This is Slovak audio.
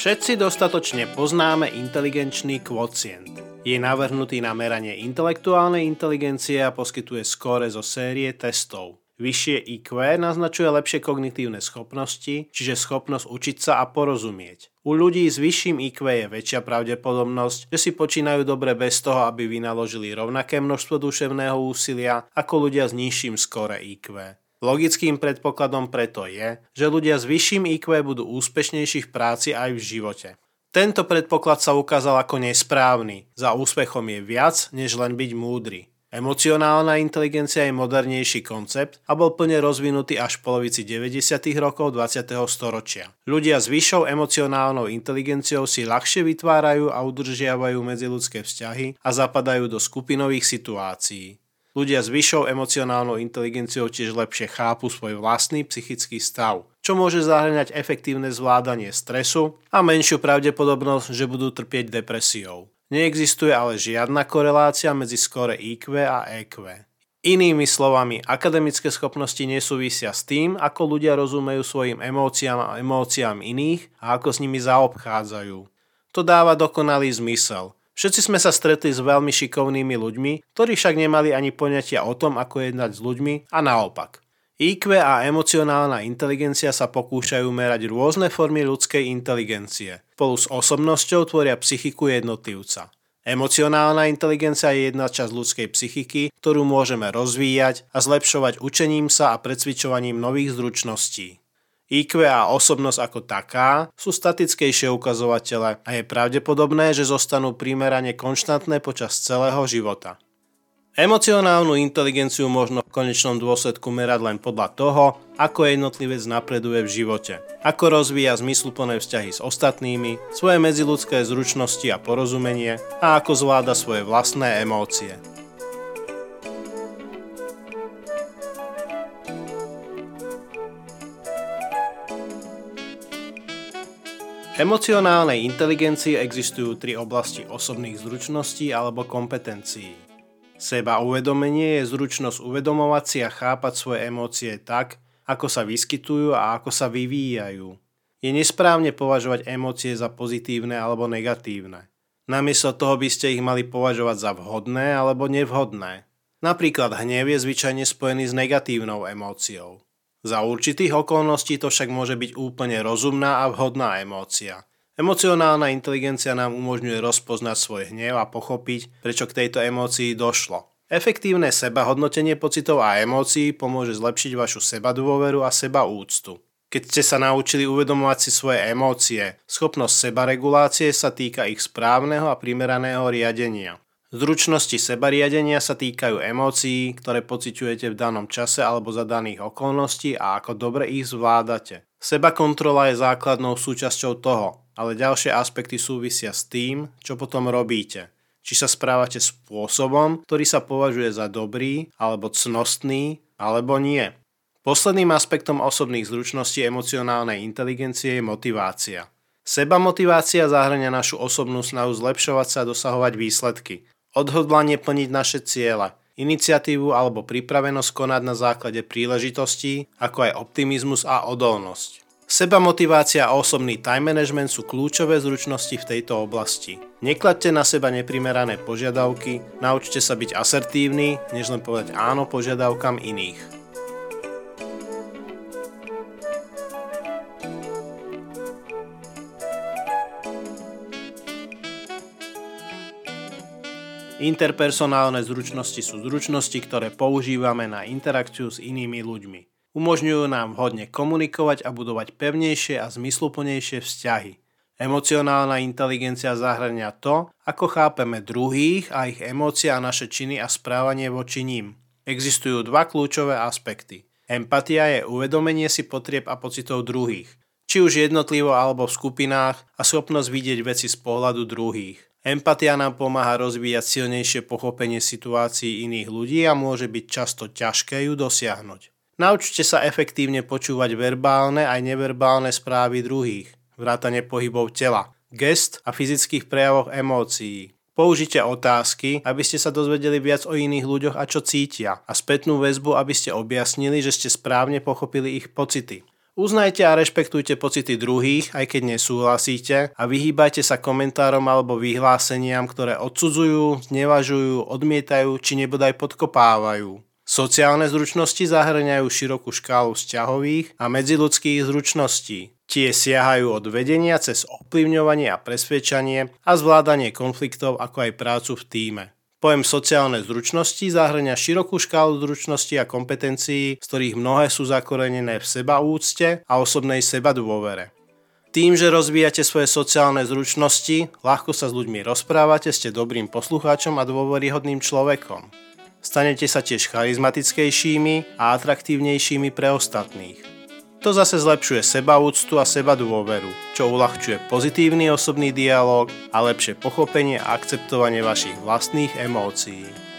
Všetci dostatočne poznáme inteligenčný kvocient. Je navrhnutý na meranie intelektuálnej inteligencie a poskytuje skóre zo série testov. Vyššie IQ naznačuje lepšie kognitívne schopnosti, čiže schopnosť učiť sa a porozumieť. U ľudí s vyšším IQ je väčšia pravdepodobnosť, že si počínajú dobre bez toho, aby vynaložili rovnaké množstvo duševného úsilia ako ľudia s nižším skore IQ. Logickým predpokladom preto je, že ľudia s vyšším IQ budú úspešnejší v práci aj v živote. Tento predpoklad sa ukázal ako nesprávny. Za úspechom je viac, než len byť múdry. Emocionálna inteligencia je modernejší koncept a bol plne rozvinutý až v polovici 90. rokov 20. storočia. Ľudia s vyššou emocionálnou inteligenciou si ľahšie vytvárajú a udržiavajú medziludské vzťahy a zapadajú do skupinových situácií. Ľudia s vyššou emocionálnou inteligenciou tiež lepšie chápu svoj vlastný psychický stav, čo môže zahrňať efektívne zvládanie stresu a menšiu pravdepodobnosť, že budú trpieť depresiou. Neexistuje ale žiadna korelácia medzi skore IQ a EQ. Inými slovami, akademické schopnosti nesúvisia s tým, ako ľudia rozumejú svojim emóciám a emóciám iných a ako s nimi zaobchádzajú. To dáva dokonalý zmysel. Všetci sme sa stretli s veľmi šikovnými ľuďmi, ktorí však nemali ani poňatia o tom, ako jednať s ľuďmi a naopak. IQ a emocionálna inteligencia sa pokúšajú merať rôzne formy ľudskej inteligencie. Spolu s osobnosťou tvoria psychiku jednotlivca. Emocionálna inteligencia je jedna časť ľudskej psychiky, ktorú môžeme rozvíjať a zlepšovať učením sa a precvičovaním nových zručností. IQ a osobnosť ako taká sú statickejšie ukazovatele a je pravdepodobné, že zostanú primerane konštantné počas celého života. Emocionálnu inteligenciu možno v konečnom dôsledku merať len podľa toho, ako jednotlivec napreduje v živote, ako rozvíja zmysluplné vzťahy s ostatnými, svoje medziludské zručnosti a porozumenie a ako zvláda svoje vlastné emócie. Emocionálnej inteligencii existujú tri oblasti osobných zručností alebo kompetencií. Seba uvedomenie je zručnosť uvedomovať si a chápať svoje emócie tak, ako sa vyskytujú a ako sa vyvíjajú. Je nesprávne považovať emócie za pozitívne alebo negatívne. Namiesto toho by ste ich mali považovať za vhodné alebo nevhodné. Napríklad hnev je zvyčajne spojený s negatívnou emóciou. Za určitých okolností to však môže byť úplne rozumná a vhodná emócia. Emocionálna inteligencia nám umožňuje rozpoznať svoj hnev a pochopiť, prečo k tejto emócii došlo. Efektívne seba hodnotenie pocitov a emócií pomôže zlepšiť vašu seba dôveru a seba úctu. Keď ste sa naučili uvedomovať si svoje emócie, schopnosť sebaregulácie sa týka ich správneho a primeraného riadenia. Zručnosti sebariadenia sa týkajú emócií, ktoré pociťujete v danom čase alebo za daných okolností a ako dobre ich zvládate. Seba kontrola je základnou súčasťou toho, ale ďalšie aspekty súvisia s tým, čo potom robíte. Či sa správate spôsobom, ktorý sa považuje za dobrý, alebo cnostný, alebo nie. Posledným aspektom osobných zručností emocionálnej inteligencie je motivácia. Seba motivácia zahrania našu osobnú snahu zlepšovať sa a dosahovať výsledky, odhodlanie plniť naše ciele, iniciatívu alebo pripravenosť konať na základe príležitostí, ako aj optimizmus a odolnosť. Seba motivácia a osobný time management sú kľúčové zručnosti v tejto oblasti. Nekladte na seba neprimerané požiadavky, naučte sa byť asertívny, než len povedať áno požiadavkám iných. Interpersonálne zručnosti sú zručnosti, ktoré používame na interakciu s inými ľuďmi. Umožňujú nám vhodne komunikovať a budovať pevnejšie a zmysluplnejšie vzťahy. Emocionálna inteligencia zahrania to, ako chápeme druhých a ich emócie a naše činy a správanie voči ním. Existujú dva kľúčové aspekty. Empatia je uvedomenie si potrieb a pocitov druhých, či už jednotlivo alebo v skupinách a schopnosť vidieť veci z pohľadu druhých. Empatia nám pomáha rozvíjať silnejšie pochopenie situácií iných ľudí a môže byť často ťažké ju dosiahnuť. Naučte sa efektívne počúvať verbálne aj neverbálne správy druhých, vrátane pohybov tela, gest a fyzických prejavoch emócií. Použite otázky, aby ste sa dozvedeli viac o iných ľuďoch a čo cítia a spätnú väzbu, aby ste objasnili, že ste správne pochopili ich pocity. Uznajte a rešpektujte pocity druhých, aj keď nesúhlasíte a vyhýbajte sa komentárom alebo vyhláseniam, ktoré odsudzujú, znevažujú, odmietajú či nebodaj podkopávajú. Sociálne zručnosti zahrňajú širokú škálu vzťahových a medziludských zručností. Tie siahajú od vedenia cez ovplyvňovanie a presvedčanie a zvládanie konfliktov ako aj prácu v týme. Pojem sociálne zručnosti zahrňa širokú škálu zručností a kompetencií, z ktorých mnohé sú zakorenené v seba úcte a osobnej seba dôvere. Tým, že rozvíjate svoje sociálne zručnosti, ľahko sa s ľuďmi rozprávate, ste dobrým poslucháčom a dôveryhodným človekom. Stanete sa tiež charizmatickejšími a atraktívnejšími pre ostatných. To zase zlepšuje sebaúctu a seba dôveru, čo uľahčuje pozitívny osobný dialog a lepšie pochopenie a akceptovanie vašich vlastných emócií.